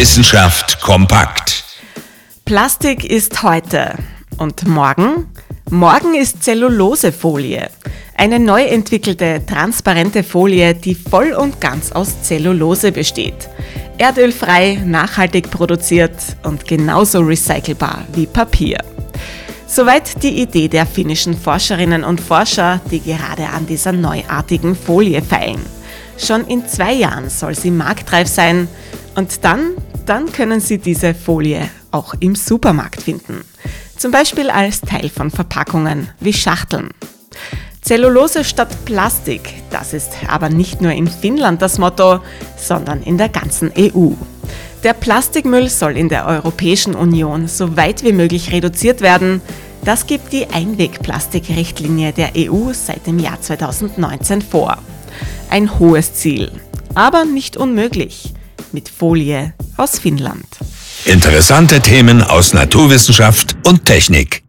Wissenschaft kompakt. Plastik ist heute und morgen? Morgen ist Zellulosefolie. Eine neu entwickelte, transparente Folie, die voll und ganz aus Zellulose besteht. Erdölfrei, nachhaltig produziert und genauso recycelbar wie Papier. Soweit die Idee der finnischen Forscherinnen und Forscher, die gerade an dieser neuartigen Folie feilen. Schon in zwei Jahren soll sie marktreif sein und dann, dann können Sie diese Folie auch im Supermarkt finden. Zum Beispiel als Teil von Verpackungen wie Schachteln. Zellulose statt Plastik, das ist aber nicht nur in Finnland das Motto, sondern in der ganzen EU. Der Plastikmüll soll in der Europäischen Union so weit wie möglich reduziert werden. Das gibt die Einwegplastikrichtlinie der EU seit dem Jahr 2019 vor. Ein hohes Ziel, aber nicht unmöglich. Mit Folie aus Finnland. Interessante Themen aus Naturwissenschaft und Technik.